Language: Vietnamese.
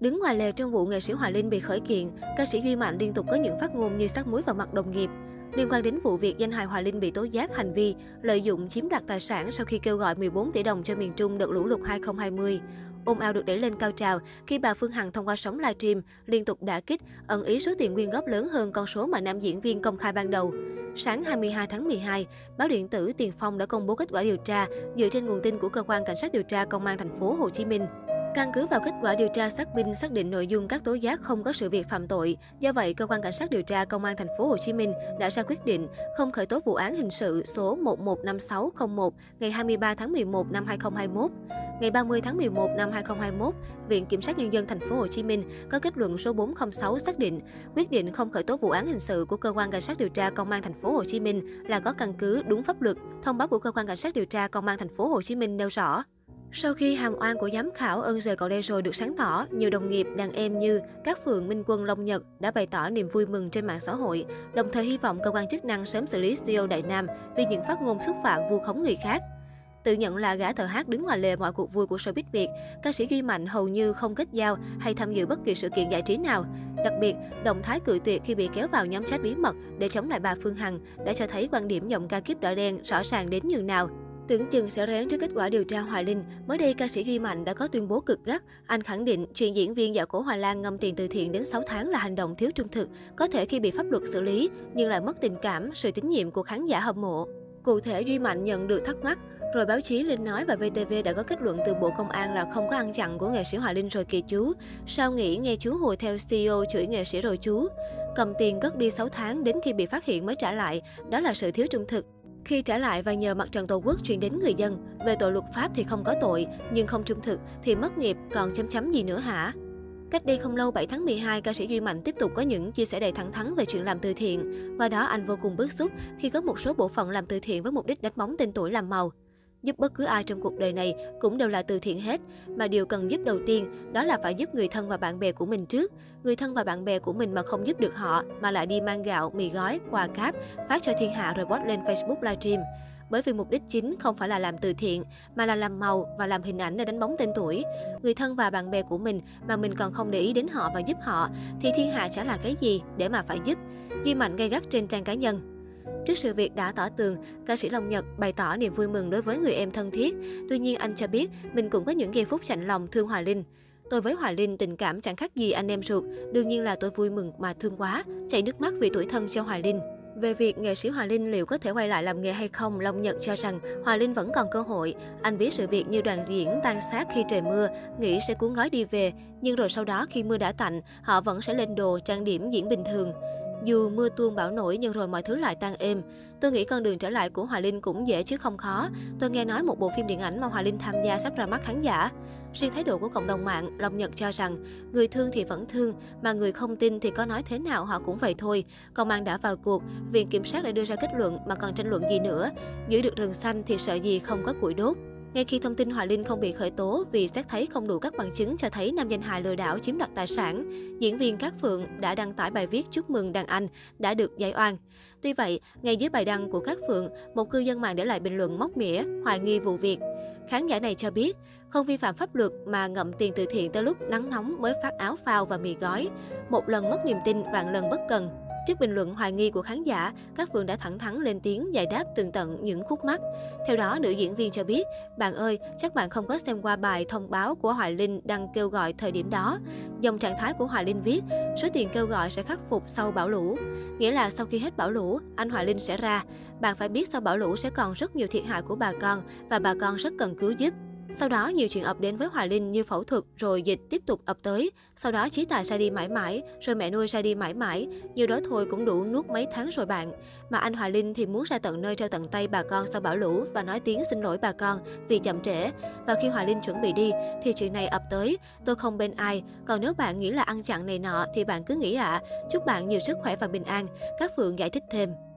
Đứng ngoài lề trong vụ nghệ sĩ Hoài Linh bị khởi kiện, ca sĩ Duy Mạnh liên tục có những phát ngôn như sắc muối vào mặt đồng nghiệp. Liên quan đến vụ việc danh hài Hoài Linh bị tố giác hành vi lợi dụng chiếm đoạt tài sản sau khi kêu gọi 14 tỷ đồng cho miền Trung đợt lũ lụt 2020. Ôm ao được đẩy lên cao trào khi bà Phương Hằng thông qua sóng livestream liên tục đả kích, ẩn ý số tiền quyên góp lớn hơn con số mà nam diễn viên công khai ban đầu. Sáng 22 tháng 12, báo điện tử Tiền Phong đã công bố kết quả điều tra dựa trên nguồn tin của cơ quan cảnh sát điều tra công an thành phố Hồ Chí Minh. Căn cứ vào kết quả điều tra xác minh xác định nội dung các tố giác không có sự việc phạm tội, do vậy cơ quan cảnh sát điều tra công an thành phố Hồ Chí Minh đã ra quyết định không khởi tố vụ án hình sự số 115601 ngày 23 tháng 11 năm 2021. Ngày 30 tháng 11 năm 2021, Viện Kiểm sát nhân dân thành phố Hồ Chí Minh có kết luận số 406 xác định quyết định không khởi tố vụ án hình sự của cơ quan cảnh sát điều tra công an thành phố Hồ Chí Minh là có căn cứ đúng pháp luật. Thông báo của cơ quan cảnh sát điều tra công an thành phố Hồ Chí Minh nêu rõ sau khi hàm oan của giám khảo ơn rời cậu đây rồi được sáng tỏ, nhiều đồng nghiệp, đàn em như các phường Minh Quân Long Nhật đã bày tỏ niềm vui mừng trên mạng xã hội, đồng thời hy vọng cơ quan chức năng sớm xử lý CEO Đại Nam vì những phát ngôn xúc phạm vu khống người khác. Tự nhận là gã thợ hát đứng ngoài lề mọi cuộc vui của showbiz Việt, ca sĩ Duy Mạnh hầu như không kết giao hay tham dự bất kỳ sự kiện giải trí nào. Đặc biệt, động thái cự tuyệt khi bị kéo vào nhóm chat bí mật để chống lại bà Phương Hằng đã cho thấy quan điểm giọng ca kiếp đỏ đen rõ ràng đến nhường nào. Tưởng chừng sẽ rén trước kết quả điều tra Hoài Linh, mới đây ca sĩ Duy Mạnh đã có tuyên bố cực gắt. Anh khẳng định chuyện diễn viên dạo cổ Hoài Lan ngâm tiền từ thiện đến 6 tháng là hành động thiếu trung thực, có thể khi bị pháp luật xử lý, nhưng lại mất tình cảm, sự tín nhiệm của khán giả hâm mộ. Cụ thể, Duy Mạnh nhận được thắc mắc, rồi báo chí Linh nói và VTV đã có kết luận từ Bộ Công an là không có ăn chặn của nghệ sĩ Hoài Linh rồi kìa chú. Sao nghĩ nghe chú hồi theo CEO chửi nghệ sĩ rồi chú? Cầm tiền cất đi 6 tháng đến khi bị phát hiện mới trả lại, đó là sự thiếu trung thực. Khi trả lại và nhờ mặt trận Tổ quốc truyền đến người dân, về tội luật pháp thì không có tội, nhưng không trung thực thì mất nghiệp, còn chấm chấm gì nữa hả? Cách đây không lâu 7 tháng 12, ca sĩ Duy Mạnh tiếp tục có những chia sẻ đầy thẳng thắn về chuyện làm từ thiện. Qua đó anh vô cùng bức xúc khi có một số bộ phận làm từ thiện với mục đích đánh bóng tên tuổi làm màu. Giúp bất cứ ai trong cuộc đời này cũng đều là từ thiện hết, mà điều cần giúp đầu tiên đó là phải giúp người thân và bạn bè của mình trước. Người thân và bạn bè của mình mà không giúp được họ, mà lại đi mang gạo, mì gói, quà cáp, phát cho thiên hạ rồi post lên Facebook livestream. Bởi vì mục đích chính không phải là làm từ thiện, mà là làm màu và làm hình ảnh để đánh bóng tên tuổi. Người thân và bạn bè của mình mà mình còn không để ý đến họ và giúp họ, thì thiên hạ chả là cái gì để mà phải giúp. Duy Mạnh gây gắt trên trang cá nhân. Trước sự việc đã tỏ tường, ca sĩ Long Nhật bày tỏ niềm vui mừng đối với người em thân thiết. Tuy nhiên anh cho biết mình cũng có những giây phút chạnh lòng thương Hoài Linh. Tôi với Hoài Linh tình cảm chẳng khác gì anh em ruột, đương nhiên là tôi vui mừng mà thương quá, chảy nước mắt vì tuổi thân cho Hoài Linh. Về việc nghệ sĩ Hoài Linh liệu có thể quay lại làm nghề hay không, Long Nhật cho rằng Hoài Linh vẫn còn cơ hội. Anh ví sự việc như đoàn diễn tan xác khi trời mưa, nghĩ sẽ cuốn gói đi về, nhưng rồi sau đó khi mưa đã tạnh, họ vẫn sẽ lên đồ trang điểm diễn bình thường. Dù mưa tuôn bão nổi nhưng rồi mọi thứ lại tan êm. Tôi nghĩ con đường trở lại của Hòa Linh cũng dễ chứ không khó. Tôi nghe nói một bộ phim điện ảnh mà Hòa Linh tham gia sắp ra mắt khán giả. Riêng thái độ của cộng đồng mạng, Long Nhật cho rằng người thương thì vẫn thương, mà người không tin thì có nói thế nào họ cũng vậy thôi. Công an đã vào cuộc, viện kiểm sát đã đưa ra kết luận mà còn tranh luận gì nữa. Giữ được rừng xanh thì sợ gì không có củi đốt. Ngay khi thông tin Hoài Linh không bị khởi tố vì xét thấy không đủ các bằng chứng cho thấy nam danh hài lừa đảo chiếm đoạt tài sản, diễn viên Cát Phượng đã đăng tải bài viết chúc mừng đàn anh đã được giải oan. Tuy vậy, ngay dưới bài đăng của Cát Phượng, một cư dân mạng để lại bình luận móc mỉa, hoài nghi vụ việc. Khán giả này cho biết, không vi phạm pháp luật mà ngậm tiền từ thiện tới lúc nắng nóng mới phát áo phao và mì gói. Một lần mất niềm tin, vạn lần bất cần. Trước bình luận hoài nghi của khán giả, các phường đã thẳng thắn lên tiếng giải đáp tường tận những khúc mắc. Theo đó, nữ diễn viên cho biết, bạn ơi, chắc bạn không có xem qua bài thông báo của Hoài Linh đang kêu gọi thời điểm đó. Dòng trạng thái của Hoài Linh viết, số tiền kêu gọi sẽ khắc phục sau bão lũ. Nghĩa là sau khi hết bão lũ, anh Hoài Linh sẽ ra. Bạn phải biết sau bão lũ sẽ còn rất nhiều thiệt hại của bà con và bà con rất cần cứu giúp. Sau đó, nhiều chuyện ập đến với hòa Linh như phẫu thuật, rồi dịch tiếp tục ập tới. Sau đó, Chí Tài ra đi mãi mãi, rồi mẹ nuôi ra đi mãi mãi. nhiều đó thôi cũng đủ nuốt mấy tháng rồi bạn. Mà anh hòa Linh thì muốn ra tận nơi trao tận tay bà con sau bão lũ và nói tiếng xin lỗi bà con vì chậm trễ. Và khi hòa Linh chuẩn bị đi, thì chuyện này ập tới. Tôi không bên ai. Còn nếu bạn nghĩ là ăn chặn này nọ, thì bạn cứ nghĩ ạ. À. Chúc bạn nhiều sức khỏe và bình an. Các Phượng giải thích thêm.